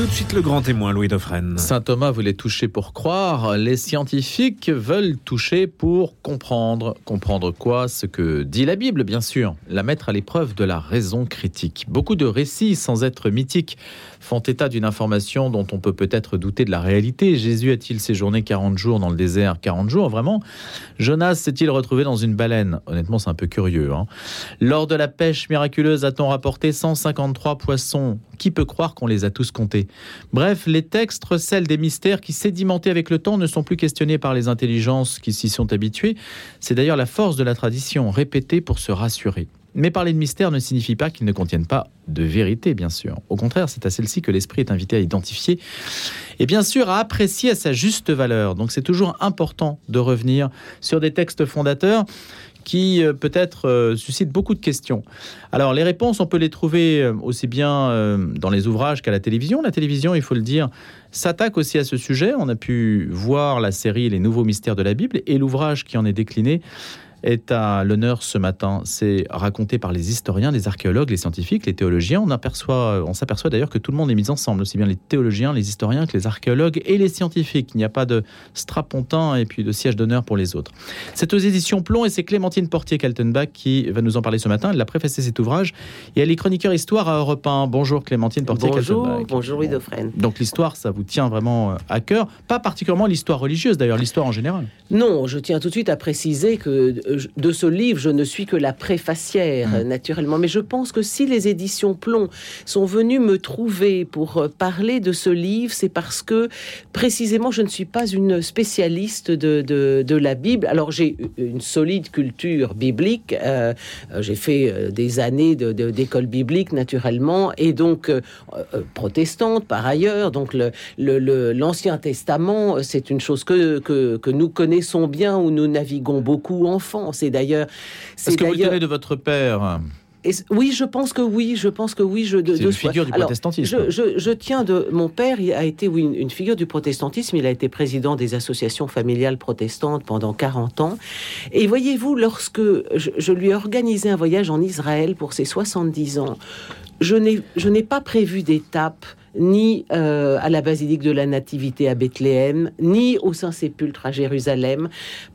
Tout de suite le grand témoin, Louis Dauphren. Saint Thomas voulait toucher pour croire, les scientifiques veulent toucher pour comprendre. Comprendre quoi Ce que dit la Bible, bien sûr. La mettre à l'épreuve de la raison critique. Beaucoup de récits, sans être mythiques, font état d'une information dont on peut peut-être douter de la réalité. Jésus a-t-il séjourné 40 jours dans le désert? 40 jours, vraiment? Jonas s'est-il retrouvé dans une baleine? Honnêtement, c'est un peu curieux. Hein. Lors de la pêche miraculeuse, a-t-on rapporté 153 poissons? Qui peut croire qu'on les a tous comptés? Bref, les textes recèlent des mystères qui, sédimentés avec le temps, ne sont plus questionnés par les intelligences qui s'y sont habituées. C'est d'ailleurs la force de la tradition, répétée pour se rassurer. Mais parler de mystère ne signifie pas qu'ils ne contiennent pas de vérité, bien sûr. Au contraire, c'est à celle-ci que l'esprit est invité à identifier et bien sûr à apprécier à sa juste valeur. Donc c'est toujours important de revenir sur des textes fondateurs qui euh, peut-être euh, suscite beaucoup de questions. Alors les réponses, on peut les trouver euh, aussi bien dans les ouvrages qu'à la télévision. La télévision, il faut le dire, s'attaque aussi à ce sujet. On a pu voir la série Les Nouveaux Mystères de la Bible et l'ouvrage qui en est décliné est à l'honneur ce matin. C'est raconté par les historiens, les archéologues, les scientifiques, les théologiens. On, aperçoit, on s'aperçoit d'ailleurs que tout le monde est mis ensemble, aussi bien les théologiens, les historiens que les archéologues et les scientifiques. Il n'y a pas de strapontin et puis de siège d'honneur pour les autres. C'est aux éditions Plomb et c'est Clémentine Portier-Kaltenbach qui va nous en parler ce matin. Elle a préfacé cet ouvrage et elle est chroniqueur histoire à Europe 1. Bonjour Clémentine Portier-Kaltenbach. Bonjour, bonjour Louis Dauphren. Donc l'histoire, ça vous tient vraiment à cœur. Pas particulièrement l'histoire religieuse d'ailleurs, l'histoire en général. Non, je tiens tout de suite à préciser que de ce livre, je ne suis que la préfacière, mmh. naturellement. Mais je pense que si les éditions Plomb sont venues me trouver pour euh, parler de ce livre, c'est parce que précisément, je ne suis pas une spécialiste de, de, la Bible. Alors, j'ai une solide culture biblique. Euh, j'ai fait euh, des années d'école biblique, naturellement, et donc protestante par ailleurs. Donc, l'Ancien le, Testament, c'est une chose que, que, que nous connaissons bien, où nous naviguons beaucoup enfants. C'est d'ailleurs. Est-ce que vous le tenez de votre père? Oui, je pense que oui, je pense que oui. Je, de, une figure du protestantisme. Je, tiens de mon père, il a été oui, une, figure du protestantisme. Il a été président des associations familiales protestantes pendant 40 ans. Et voyez-vous, lorsque je, je lui ai organisé un voyage en Israël pour ses 70 ans, je n'ai pas prévu d'étape ni euh, à la basilique de la Nativité à Bethléem, ni au Saint-Sépulcre à Jérusalem,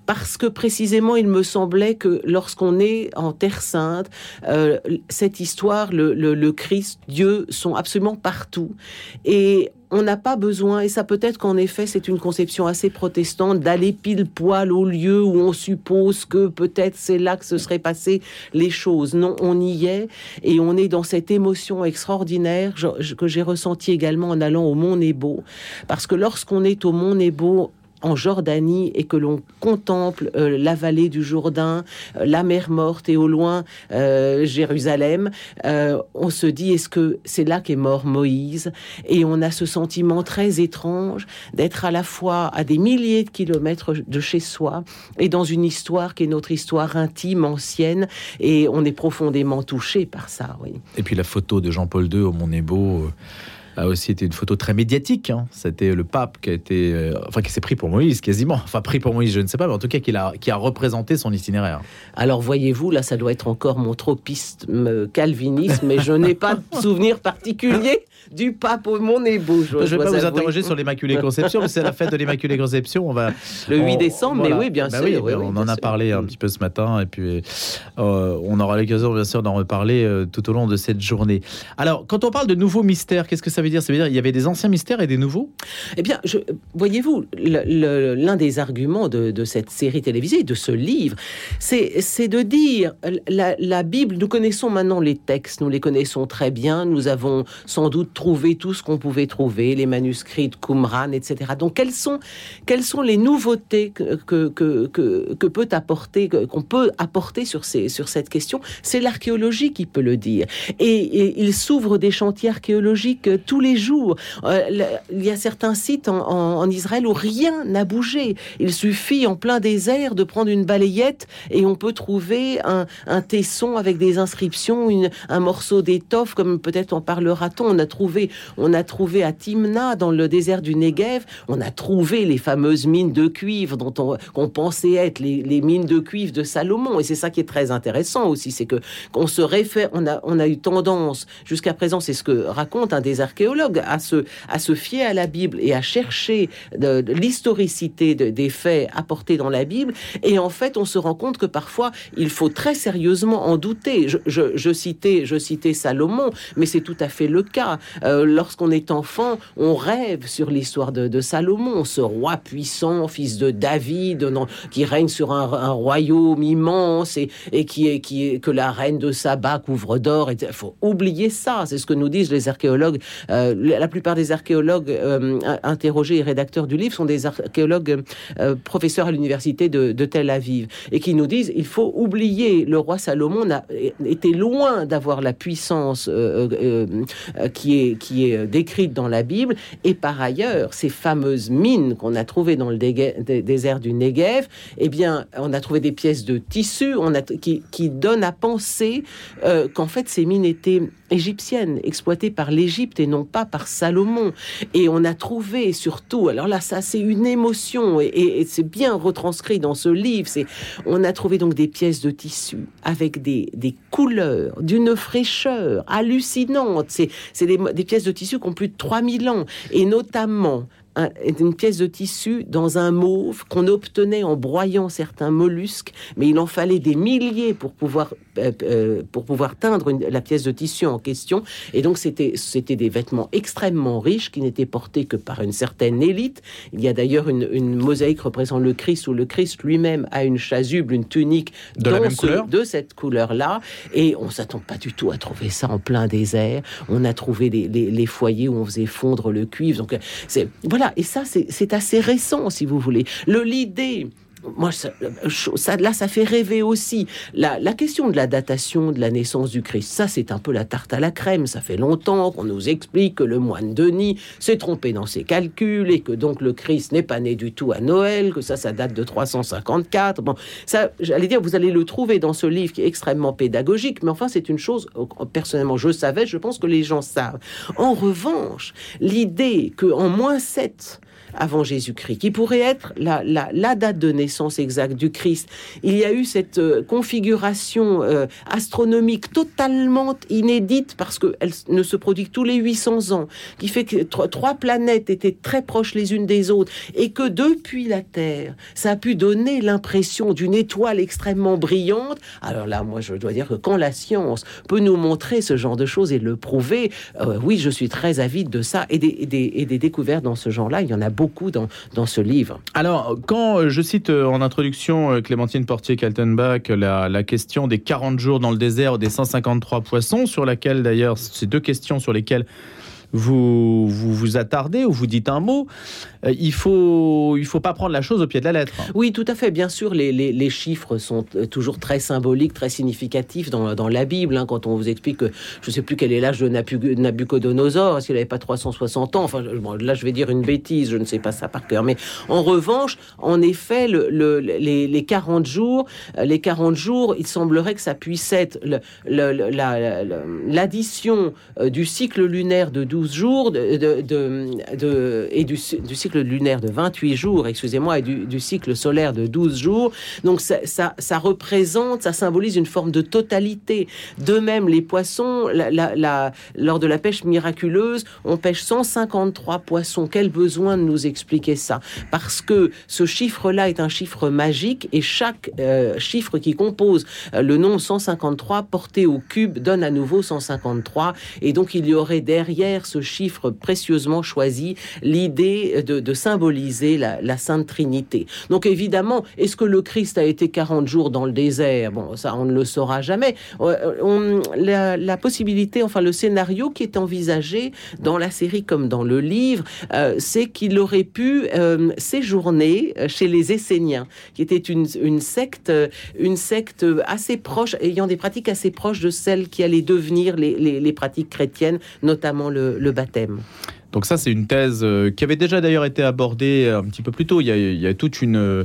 parce que précisément il me semblait que lorsqu'on est en Terre Sainte, euh, cette histoire, le, le, Christ, Dieu sont absolument partout. Et on n'a pas besoin, et ça peut-être qu'en effet c'est une conception assez protestante, d'aller pile poil au lieu où on suppose que peut-être c'est là que se seraient passées les choses. Non, on y est, et on est dans cette émotion extraordinaire que j'ai ressentie également en allant au Mont Nebo, parce que lorsqu'on est au Mont Nebo, en Jordanie et que l'on contemple euh, la vallée du Jourdain, euh, la mer morte et au loin euh, Jérusalem, on se dit est-ce que c'est là qu'est mort Moïse? Et on a ce sentiment très étrange d'être à la fois à des milliers de kilomètres de chez soi et dans une histoire qui est notre histoire intime, ancienne, et on est profondément touché par ça. Oui. Et puis la photo de Jean-Paul II au Mont Nebo a aussi été une photo très médiatique. Hein. C'était le pape qui a été, euh, enfin qui s'est pris pour Moïse quasiment. Enfin pris pour Moïse, je ne sais pas, mais en tout cas qui a, qui a représenté son itinéraire. Alors voyez-vous, là, ça doit être encore mon tropisme calvinisme, mais je n'ai pas de souvenir particulier du pape au Mont Nebo. Je ne vais pas vous interroger sur l'Immaculée Conception, mais c'est la fête de l'Immaculée Conception. On va le 8 décembre, mais oui, bien bah sûr. Oui, on en a parlé un petit peu ce matin, et puis euh, on aura l'occasion bien sûr d'en reparler euh, tout au long de cette journée. Alors, quand on parle de nouveaux mystères, qu'est-ce que ça veut dire Ça veut dire qu'il y avait des anciens mystères et des nouveaux? Eh bien, voyez-vous, l'un des arguments de, cette série télévisée, de ce livre, c'est de dire la, Bible. Nous connaissons maintenant les textes, nous les connaissons très bien. Nous avons sans doute trouvé tout ce qu'on pouvait trouver, les manuscrits de Qumran, etc. Donc, quelles sont, quelles sont les nouveautés que, que, que, peut apporter, qu'on peut apporter sur, ces, sur cette question? C'est l'archéologie qui peut le dire. Et, il s'ouvre des chantiers archéologiques euh, tous les jours. Euh, il y a certains sites en, Israël où rien n'a bougé. Il suffit en plein désert de prendre une balayette et on peut trouver un, tesson avec des inscriptions, un morceau d'étoffe, comme peut-être en parlera-t-on. On a trouvé on a trouvé à Timna, dans le désert du Negev, on a trouvé les fameuses mines de cuivre dont on, pensait être les, mines de cuivre de Salomon. Et c'est ça qui est très intéressant aussi, c'est que on se réfère, on a, on a eu tendance jusqu'à présent, c'est ce que raconte un des archéologues archéologues à se, fier à la Bible et à chercher l'historicité des faits apportés dans la Bible. Et en fait, on se rend compte que parfois, il faut très sérieusement en douter. Je, citais, Salomon, mais c'est tout à fait le cas. Euh, lorsqu'on est enfant, on rêve sur l'histoire de, Salomon, ce roi puissant, fils de David, qui règne sur un, royaume immense et, que la reine de Saba couvre d'or. Il faut oublier ça. C'est ce que nous disent les archéologues. Euh, la plupart des archéologues euh, interrogés et rédacteurs du livre sont des archéologues euh, professeurs à l'université de, Tel Aviv et qui nous disent il faut oublier le roi Salomon a, était loin d'avoir la puissance qui est qui est décrite dans la Bible et par ailleurs ces fameuses mines qu'on a trouvées dans le désert du Negev, eh bien on a trouvé des pièces de tissu qui, qui donnent à penser qu'en fait ces mines étaient égyptienne, exploitée par l'Égypte et non pas par Salomon. Et on a trouvé surtout, alors là, ça c'est une émotion et, c'est bien retranscrit dans ce livre. C'est, on a trouvé donc des pièces de tissu avec des, des couleurs, d'une fraîcheur hallucinante. C'est, c'est des, des pièces de tissu qui ont plus de 3000 ans et notamment une pièce de tissu dans un mauve qu'on obtenait en broyant certains mollusques, mais il en fallait des milliers pour pouvoir, euh, euh, pour pouvoir teindre la pièce de tissu en question. Et donc, c'était, c'était des vêtements extrêmement riches qui n'étaient portés que par une certaine élite. Il y a d'ailleurs une, mosaïque représentant le Christ où le Christ lui-même a une chasuble, une tunique de, la même couleur de cette couleur-là. Et on s'attend pas du tout à trouver ça en plein désert. On a trouvé les, les foyers où on faisait fondre le cuivre. Donc, c'est, voilà, et ça, c'est assez récent, si vous voulez. L'idée moi, ça, là, ça fait rêver aussi. La, question de la datation de la naissance du Christ, ça, c'est un peu la tarte à la crème. Ça fait longtemps qu'on nous explique que le moine Denis s'est trompé dans ses calculs et que donc le Christ n'est pas né du tout à Noël, que ça, ça date de 354. Bon, ça, j'allais dire, vous allez le trouver dans ce livre qui est extrêmement pédagogique, mais enfin, c'est une chose, personnellement, je savais, je pense que les gens savent. En revanche, l'idée qu'en moins 7, avant Jésus-Christ, qui pourrait être la, date de naissance exacte du Christ. Il y a eu cette euh, configuration euh, astronomique totalement inédite parce qu'elle ne se produit que tous les 800 ans, qui fait que trois planètes étaient très proches les unes des autres et que depuis la Terre, ça a pu donner l'impression d'une étoile extrêmement brillante. Alors là, moi, je dois dire que quand la science peut nous montrer ce genre de choses et le prouver, euh, oui, je suis très avide de ça et des, et des découvertes dans ce genre-là, il y en a beaucoup dans, ce livre. Alors, quand euh, je cite euh, en introduction euh, Clémentine Portier-Kaltenbach la, la, question des 40 jours dans le désert des 153 poissons, sur laquelle d'ailleurs, ces deux questions sur lesquelles vous, vous attardez ou vous dites un mot, euh, il faut il faut pas prendre la chose au pied de la lettre. Oui, tout à fait. Bien sûr, les, les, chiffres sont euh, toujours très symboliques, très significatifs dans, dans la Bible. Hein, quand on vous explique que je ne sais plus quel est l'âge de Nabucodonosor, s'il n'avait pas 360 ans? Enfin, là, je vais dire une bêtise, je ne sais pas ça par cœur. Mais en revanche, en effet, le, les, les, 40 jours, euh, les 40 jours, il semblerait que ça puisse être l'addition du cycle lunaire de 12 jours de, de, et du, cycle lunaire de 28 jours, excusez-moi, et du, cycle solaire de 12 jours. Donc ça, ça, représente, ça symbolise une forme de totalité. De même, les poissons, lors de la pêche miraculeuse, on pêche 153 poissons. Quel besoin de nous expliquer ça? Parce que ce chiffre-là est un chiffre magique et chaque euh, chiffre qui compose euh, le nom 153 porté au cube donne à nouveau 153. Et donc il y aurait derrière ce chiffre précieusement choisi l'idée de, symboliser la, Sainte Trinité. Donc évidemment, est-ce que le Christ a été 40 jours dans le désert? Bon, ça, on ne le saura jamais. Euh, la, possibilité, enfin le scénario qui est envisagé dans la série comme dans le livre, euh, c'est qu'il aurait pu euh, séjourner chez les Esséniens, qui était une, secte, une secte assez proche, ayant des pratiques assez proches de celles qui allaient devenir les pratiques chrétiennes, notamment le, le, baptême. Donc ça, c'est une thèse euh, qui avait déjà d'ailleurs été abordée un petit peu plus tôt. Il y a, toute une, euh,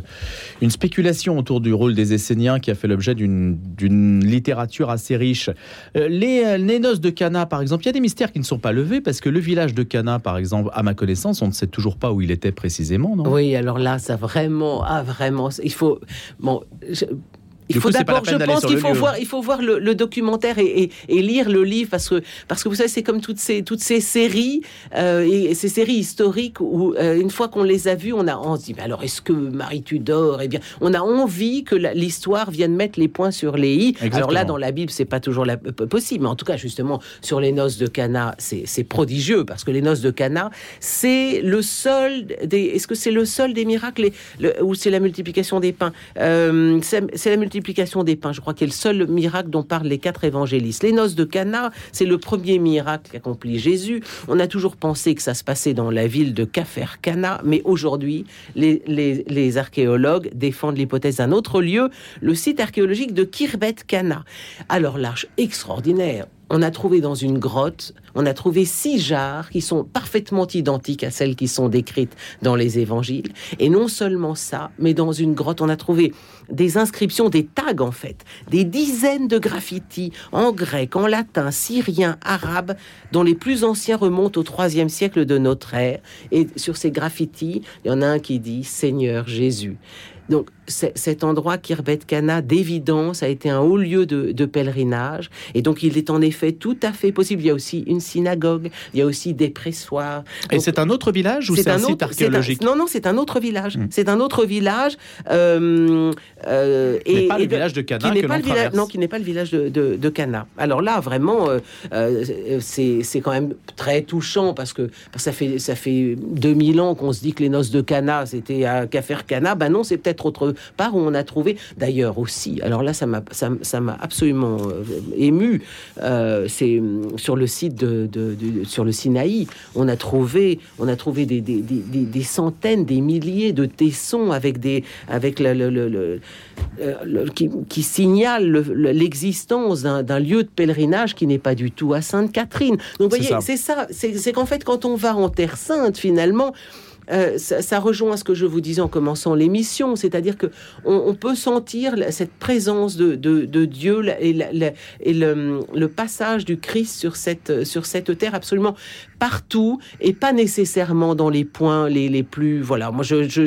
une spéculation autour du rôle des Esséniens qui a fait l'objet d'une littérature assez riche. Euh, les, les, noces de Cana, par exemple, il y a des mystères qui ne sont pas levés parce que le village de Cana, par exemple, à ma connaissance, on ne sait toujours pas où il était précisément, non? Oui, alors là, ça vraiment, ah, vraiment, il faut... Bon, Il faut d'abord, je pense qu'il faut voir, il faut voir le, documentaire et, lire le livre parce que parce que vous savez, c'est comme toutes ces toutes ces séries euh, et ces séries historiques où euh, une fois qu'on les a vues, on a on se dit mais alors est-ce que Marie Tudor, eh bien, on a envie que l'histoire vienne mettre les points sur les i. Alors là, dans la Bible, c'est pas toujours la, possible, mais en tout cas, justement, sur les noces de Cana, c'est prodigieux parce que les noces de Cana, c'est le seul des. Est-ce que c'est le seul des miracles ou c'est la multiplication des pains? Euh, C'est la multiplication des pains, je crois, qui est le seul miracle dont parlent les quatre évangélistes. Les noces de Cana, c'est le premier miracle qu'accomplit Jésus. On a toujours pensé que ça se passait dans la ville de Cafer Cana, mais aujourd'hui, les, les, archéologues défendent l'hypothèse d'un autre lieu, le site archéologique de Kirbet Cana. Alors l'arche extraordinaire, on a trouvé dans une grotte, on a trouvé six jarres qui sont parfaitement identiques à celles qui sont décrites dans les évangiles. Et non seulement ça, mais dans une grotte, on a trouvé des inscriptions, des tags en fait, des dizaines de graffitis en grec, en latin, syrien, arabe, dont les plus anciens remontent au troisième siècle de notre ère. Et sur ces graffitis, il y en a un qui dit Seigneur Jésus. Donc cet endroit, Kirbet Kana, d'évidence, a été un haut lieu de, pèlerinage. Et donc il est en effet tout à fait possible. Il y a aussi une synagogue, il y a aussi des pressoirs. et c'est un autre village ou c'est un, site archéologique Non, non, c'est un autre village. Hmm. C'est un autre village. Euh, euh, et, pas le village de Cana qui n'est pas le village, Non, qui n'est pas le village de, de, Cana. Alors là, vraiment, euh, c'est quand même très touchant parce que, ça, fait, ça fait 2000 ans qu'on se dit que les noces de Cana, c'était à Café Cana. Ben non, c'est peut-être autre part où on a trouvé, d'ailleurs aussi, alors là ça m'a ça, absolument euh, ému, euh, c'est hum, sur le site de, sur le Sinaï, on a trouvé on a trouvé des, des, des, centaines, des milliers de tessons avec des avec le, le, euh, qui, qui signalent l'existence d'un lieu de pèlerinage qui n'est pas du tout à Sainte-Catherine. Donc vous voyez, c'est ça, c'est qu'en fait quand on va en Terre Sainte finalement euh, ça, rejoint ce que je vous disais en commençant l'émission, c'est-à-dire que on, peut sentir cette présence de, Dieu et, le, passage du Christ sur cette, sur cette terre absolument partout et pas nécessairement dans les points les, les plus. Voilà, moi je, je,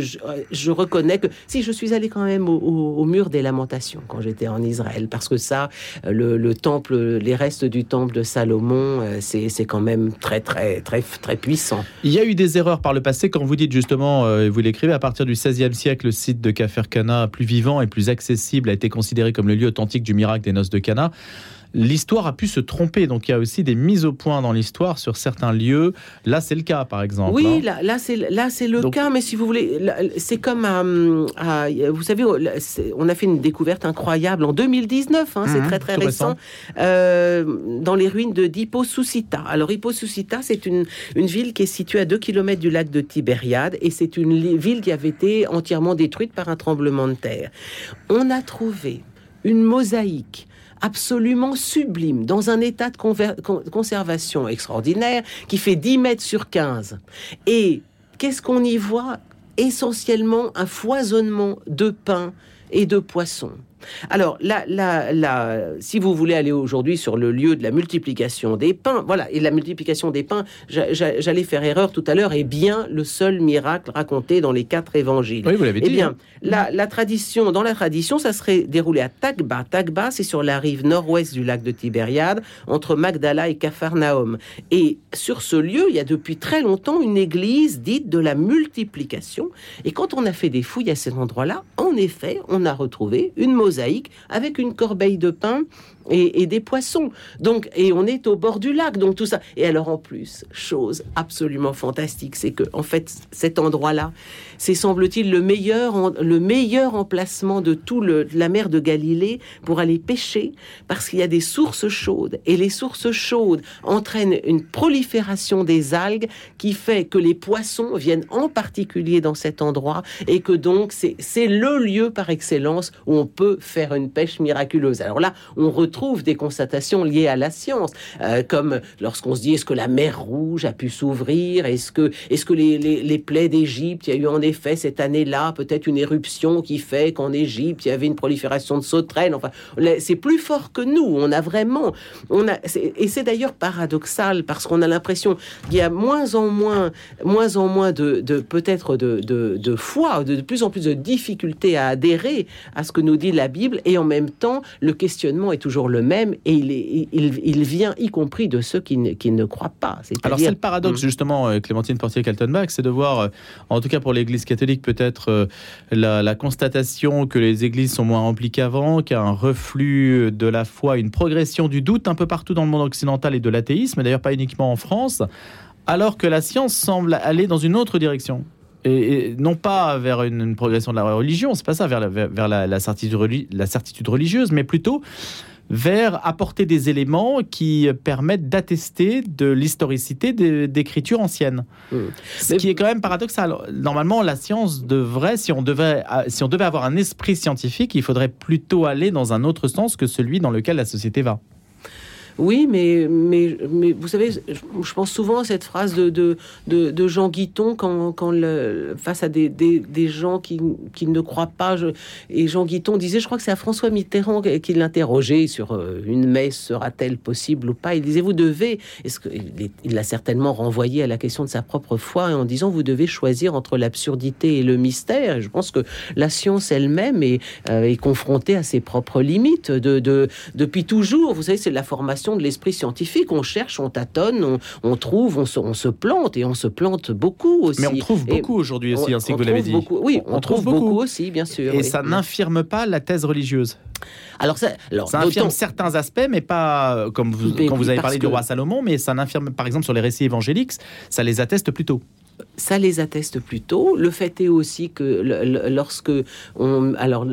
je, reconnais que si je suis allé quand même au, mur des lamentations quand j'étais en Israël, parce que ça, le, le, temple, les restes du temple de Salomon, euh, c'est quand même très très très très puissant. Il y a eu des erreurs par le passé quand vous dites justement, euh, vous l'écrivez, à partir du XVIe siècle, le site de Cana, plus vivant et plus accessible, a été considéré comme le lieu authentique du miracle des noces de Cana l'histoire a pu se tromper. Donc il y a aussi des mises au point dans l'histoire sur certains lieux. Là, c'est le cas, par exemple. Oui, hein. là, là c'est là c'est le cas, mais si vous voulez, c'est comme à, vous savez, on a fait une découverte incroyable en 2019. Hein, c'est mhm, très très récent, euh, dans les ruines de Dipo Susita. Alors Dipo Susita, c'est une une ville qui est située à 2 km du lac de Tibériade et c'est une ville qui avait été entièrement détruite par un tremblement de terre. On a trouvé une mosaïque absolument sublime, dans un état de conservation extraordinaire, qui fait 10 mètres sur 15. Et qu'est-ce qu'on y voit? Essentiellement un foisonnement de pain et de poissons. Alors, là, là, si vous voulez aller aujourd'hui sur le lieu de la multiplication des pains, voilà, et la multiplication des pains, j'allais faire erreur tout à l'heure, est bien le seul miracle raconté dans les quatre évangiles. Oui, vous l'avez eh dit. bien, hein. la, tradition, dans la tradition, ça serait déroulé à Tagba. Tagba, c'est sur la rive nord-ouest du lac de Tibériade, entre Magdala et Capharnaüm. Et sur ce lieu, il y a depuis très longtemps une église dite de la multiplication. Et quand on a fait des fouilles à cet endroit-là, en effet, on a retrouvé une mosaïque avec une corbeille de pain et, des poissons. Donc, et on est au bord du lac, donc tout ça. Et alors en plus, chose absolument fantastique, c'est que en fait cet endroit-là, c'est semble-t-il le meilleur, le meilleur emplacement de tout le, la mer de Galilée pour aller pêcher, parce qu'il y a des sources chaudes et les sources chaudes entraînent une prolifération des algues qui fait que les poissons viennent en particulier dans cet endroit et que donc c'est le lieu par excellence où on peut faire une pêche miraculeuse. Alors là, on retrouve des constatations liées à la science, euh, comme lorsqu'on se dit est-ce que la mer Rouge a pu s'ouvrir, est-ce que, est-ce que les, les, les plaies d'Égypte, il y a eu en effet cette année-là peut-être une éruption qui fait qu'en Égypte il y avait une prolifération de sauterelles? Enfin, c'est plus fort que nous. On a vraiment, on a, et c'est d'ailleurs paradoxal parce qu'on a l'impression qu'il y a moins en moins, moins en moins de, de peut-être de, de, de foi, de, de plus en plus de difficultés à adhérer à ce que nous dit la Bible, et en même temps, le questionnement est toujours le même, et il, est, il, il vient y compris de ceux qui ne, qui ne croient pas. Alors c'est le paradoxe mmh. justement, euh, Clémentine Portier-Kaltenbach, c'est de voir, euh, en tout cas pour l'Église catholique, peut-être euh, la, la, constatation que les églises sont moins remplies qu'avant, qu'il y a un reflux de la foi, une progression du doute un peu partout dans le monde occidental et de l'athéisme, d'ailleurs pas uniquement en France, alors que la science semble aller dans une autre direction et, non pas vers une, une, progression de la religion, c'est pas ça, vers la, vers la, la, certitude, la certitude religieuse, mais plutôt vers apporter des éléments qui permettent d'attester de l'historicité d'écriture ancienne. Mmh. Ce qui est quand même paradoxal. Normalement, la science devrait, si on devait, si on devait avoir un esprit scientifique, il faudrait plutôt aller dans un autre sens que celui dans lequel la société va. Oui, mais, mais, mais vous savez, je pense souvent à cette phrase de, de, de, Jean Guiton quand, quand le, face à des, des, des gens qui, qui, ne croient pas. Et Jean Guiton disait, je crois que c'est à François Mitterrand qui l'interrogeait sur euh, une messe sera-t-elle possible ou pas. Il disait, vous devez, est-ce que, il l'a certainement renvoyé à la question de sa propre foi en disant, vous devez choisir entre l'absurdité et le mystère. Je pense que la science elle-même est, euh, confrontée à ses propres limites de, de, depuis toujours. Vous savez, c'est la formation de l'esprit scientifique. On cherche, on tâtonne, on, on trouve, on se, on se, plante et on se plante beaucoup aussi. Mais on trouve beaucoup aujourd'hui aussi, ainsi que vous l'avez dit. Beaucoup, oui, on, trouve, beaucoup. beaucoup. aussi, bien sûr. Et oui. ça n'infirme pas la thèse religieuse. Alors ça, alors, ça infirme certains aspects, mais pas euh, comme vous, mais quand vous avez parlé que... du roi Salomon, mais ça n'infirme, par exemple, sur les récits évangéliques, ça les atteste plutôt ça les atteste plutôt. Le fait est aussi que lorsque on, alors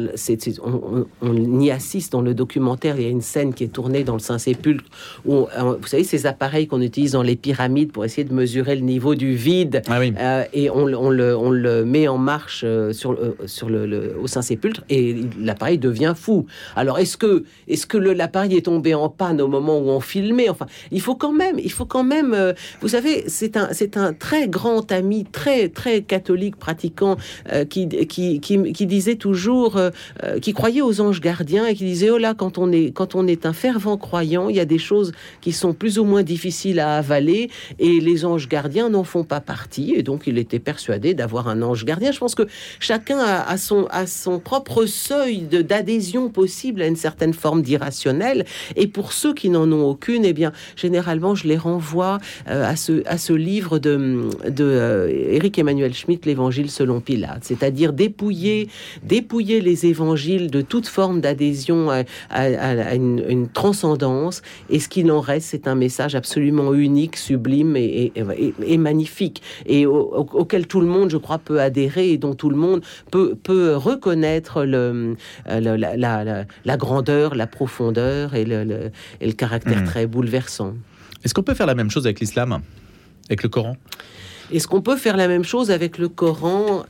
on, on, y assiste dans le documentaire, il y a une scène qui est tournée dans le Saint-Sépulcre où vous savez ces appareils qu'on utilise dans les pyramides pour essayer de mesurer le niveau du vide ah oui. euh, et on, on, le, on le met en marche euh, sur, euh, sur le, le, au Saint-Sépulcre et l'appareil devient fou. Alors est-ce que est-ce que l'appareil est tombé en panne au moment où on filmait? Enfin, il faut quand même, il faut quand même, euh, vous savez, c'est un c'est un très grand ami très très catholique pratiquant euh, qui, qui, qui, qui, disait toujours, euh, qui croyait aux anges gardiens et qui disait oh là quand on est quand on est un fervent croyant, il y a des choses qui sont plus ou moins difficiles à avaler et les anges gardiens n'en font pas partie et donc il était persuadé d'avoir un ange gardien. Je pense que chacun a, son a son propre seuil d'adhésion possible à une certaine forme d'irrationnel et pour ceux qui n'en ont aucune, eh bien généralement je les renvoie euh, à ce à ce livre de euh, Éric Emmanuel Schmitt, l'Évangile selon Pilate, c'est-à-dire dépouiller, dépouiller les évangiles de toute forme d'adhésion à, à, à une, une, transcendance, et ce qu'il en reste, c'est un message absolument unique, sublime et, et, et magnifique, et au, auquel tout le monde, je crois, peut adhérer, et dont tout le monde peut, peut reconnaître le, le la, la, la, grandeur, la profondeur et le, et le caractère mmh. très bouleversant. Est-ce qu'on peut faire la même chose avec l'islam, avec le Coran? Est-ce qu'on peut faire la même chose avec le Coran?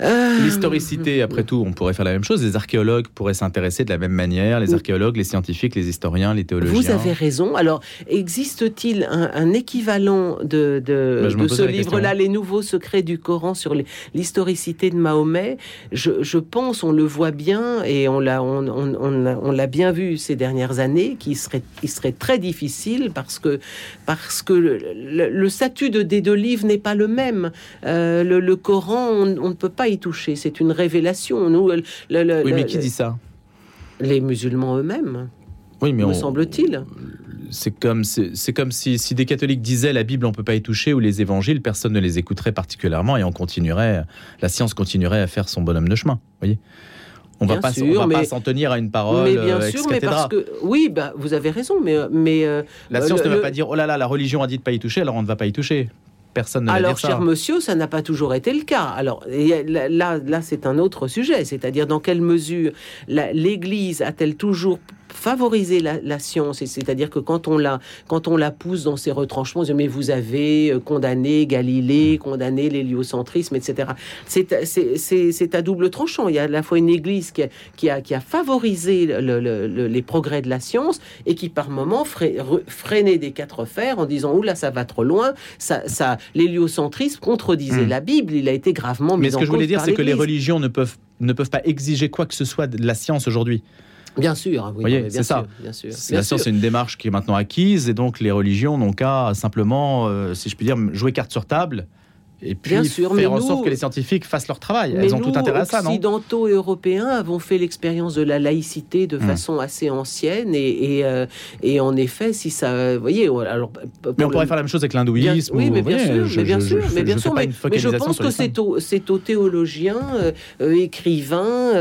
Euh... L'historicité, après tout, on pourrait faire la même chose. Les archéologues pourraient s'intéresser de la même manière. Les archéologues, les scientifiques, les historiens, les théologiens. Vous avez raison. Alors, existe-t-il un, un, équivalent de, de, bah, de ce livre-là, Les Nouveaux Secrets du Coran sur l'historicité de Mahomet? Je, je, pense, on le voit bien et on l'a on, on, on l'a bien vu ces dernières années, qu'il serait, il serait très difficile parce que, parce que le, le, le statut de, des deux livres n'est pas le même. Euh, le, le, Coran, on ne peut pas y toucher. C'est une révélation. Nous, le, le, oui, mais qui dit ça? Les musulmans eux-mêmes. Oui, mais me on... semble-t-il. C'est comme, c'est comme si, si, des catholiques disaient la Bible on peut pas y toucher ou les évangiles, personne ne les écouterait particulièrement et on continuerait, la science continuerait à faire son bonhomme de chemin. Voyez? On bien va sûr, pas, on va mais, pas s'en tenir à une parole. Mais bien sûr, mais parce que oui, bah, vous avez raison, mais mais euh, la science le, ne va pas dire oh là là, la religion a dit de pas y toucher, alors on ne va pas y toucher. Personne ne Alors, cher monsieur, ça n'a pas toujours été le cas. Alors, là, là c'est un autre sujet, c'est-à-dire dans quelle mesure l'Église a-t-elle toujours favoriser la, la science, c'est-à-dire que quand on la, quand on la pousse dans ses retranchements, mais vous avez euh, condamné Galilée, condamné l'héliocentrisme, etc. C'est à double tranchant. Il y a à la fois une Église qui a, qui a, qui a favorisé le, le, les progrès de la science et qui par moments freinait des quatre fers en disant oula ça va trop loin. Ça, ça l'héliocentrisme contredisait hmm. la Bible. Il a été gravement mis. Mais ce que je voulais dire, c'est que les religions ne peuvent ne peuvent pas exiger quoi que ce soit de la science aujourd'hui. Bien sûr, oui, voyez, c'est ça. Bien sûr, la science, c'est une démarche qui est maintenant acquise, et donc les religions n'ont qu'à simplement, euh, si je puis dire, jouer carte sur table et puis Bien sûr, faire en sorte que les scientifiques fassent leur travail. Elles ont tout intérêt à ça, non Occidentaux et européens avons fait l'expérience de la laïcité de hmm. façon assez ancienne et, et, euh, et, en effet, si ça, vous voyez, alors mais on pourrait faire la même chose avec l'hindouisme. Oui, mais bien sûr, mais bien sûr, mais bien sûr, mais, je pense que c'est aux, aux, théologiens, euh, euh, écrivains,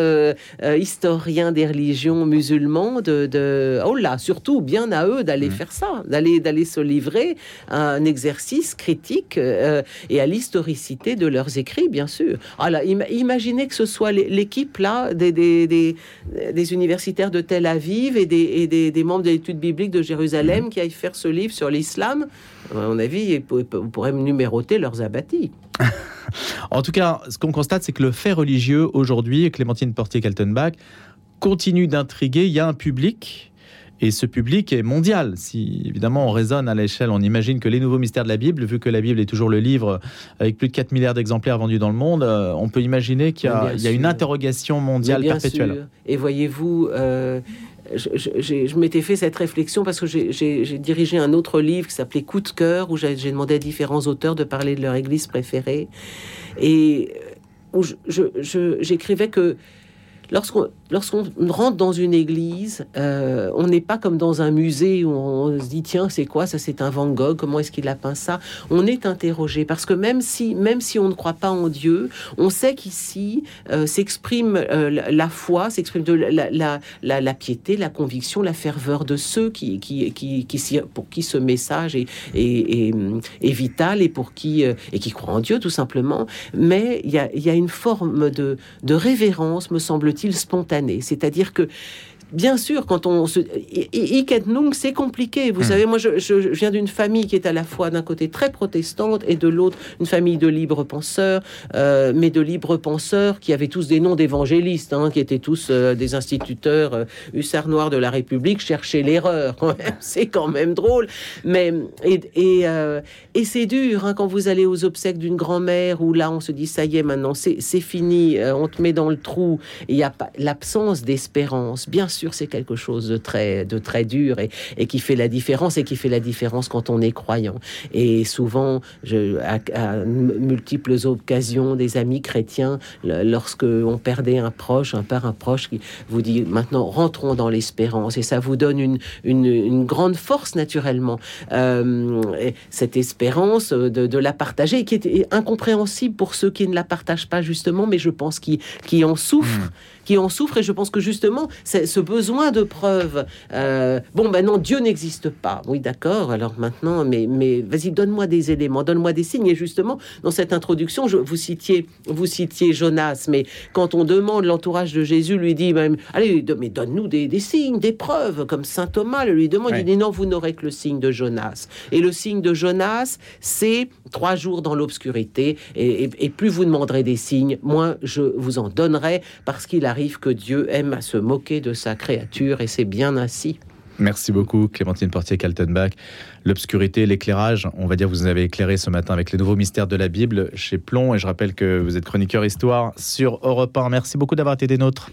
historiens des religions musulmanes de, de, oh là, surtout bien à eux d'aller hmm. faire ça, d'aller d'aller se livrer à un exercice critique et à l'histoire historicité de leurs écrits, bien sûr. Alors, imaginez que ce soit l'équipe là des, des, universitaires de Tel Aviv et des, des membres de l'étude biblique de Jérusalem qui aillent faire ce livre sur l'islam. À mon avis, on pourrait numéroter leurs abattis. en tout cas, ce qu'on constate, c'est que le fait religieux aujourd'hui, Clémentine Portier-Kaltenbach, continue d'intriguer. Il y a un public et ce public est mondial. Si évidemment on raisonne à l'échelle, on imagine que les nouveaux mystères de la Bible, vu que la Bible est toujours le livre avec plus de 4 milliards d'exemplaires vendus dans le monde, euh, on peut imaginer qu'il y, a une interrogation mondiale perpétuelle. Et voyez-vous, euh, je, m'étais fait cette réflexion parce que j'ai dirigé un autre livre qui s'appelait Coup de cœur, où j'ai demandé à différents auteurs de parler de leur église préférée. Et où j'écrivais que lorsqu'on lorsqu'on rentre dans une église, euh, on n'est pas comme dans un musée où on se dit tiens c'est quoi ça c'est un Van Gogh comment est-ce qu'il a peint ça? On est interrogé parce que même si même si on ne croit pas en Dieu, on sait qu'ici euh, s'exprime euh, la foi, s'exprime de la, la, la, piété, la conviction, la ferveur de ceux qui qui, qui, qui pour qui ce message est, est, est, vital et pour qui et qui croient en Dieu tout simplement. Mais il y a, y a une forme de, de révérence me semble-t-il spontanée c'est-à-dire que bien sûr, quand on se. Nung, c'est compliqué. Vous hmm. savez, moi, je, viens d'une famille qui est à la fois d'un côté très protestante et de l'autre une famille de libres penseurs, euh, mais de libres penseurs qui avaient tous des noms d'évangélistes, hein, qui étaient tous euh, des instituteurs euh, hussards noirs de la République, cherchaient l'erreur. c'est quand même drôle. Mais, et, et, et c'est dur hein, quand vous allez aux obsèques d'une grand-mère où là, on se dit, ça y est, maintenant, c'est fini, on te met dans le trou. Il n'y a pas l'absence d'espérance. Bien sûr, c'est quelque chose de très, de très dur et, qui fait la différence et qui fait la différence quand on est croyant. Et souvent, je, à, multiples occasions, des amis chrétiens, lorsque on perdait un proche, un père, un proche, qui vous dit maintenant rentrons dans l'espérance et ça vous donne une, grande force naturellement. Euh, cette espérance de, la partager qui est incompréhensible pour ceux qui ne la partagent pas justement, mais je pense qui en souffrent. Mmh qui en souffrent. Et je pense que justement, ce besoin de preuves, euh, bon, maintenant, Dieu n'existe pas. Oui, d'accord. Alors maintenant, mais, mais vas-y, donne-moi des éléments, donne-moi des signes. Et justement, dans cette introduction, je, vous citiez, vous citiez Jonas, mais quand on demande l'entourage de Jésus, lui dit même, allez, mais donne-nous des, signes, des preuves, comme saint Thomas le lui demande. Il dit non, vous n'aurez que le signe de Jonas. Et le signe de Jonas, c'est trois jours dans l'obscurité. Et, et plus vous demanderez des signes, moins je vous en donnerai, parce qu'il a arrive que Dieu aime à se moquer de sa créature et c'est bien ainsi. Merci beaucoup Clémentine Portier-Kaltenbach. L'obscurité, l'éclairage, on va dire vous avez éclairé ce matin avec les nouveaux mystères de la Bible chez Plomb et je rappelle que vous êtes chroniqueur histoire sur Europe 1. Merci beaucoup d'avoir été des nôtres.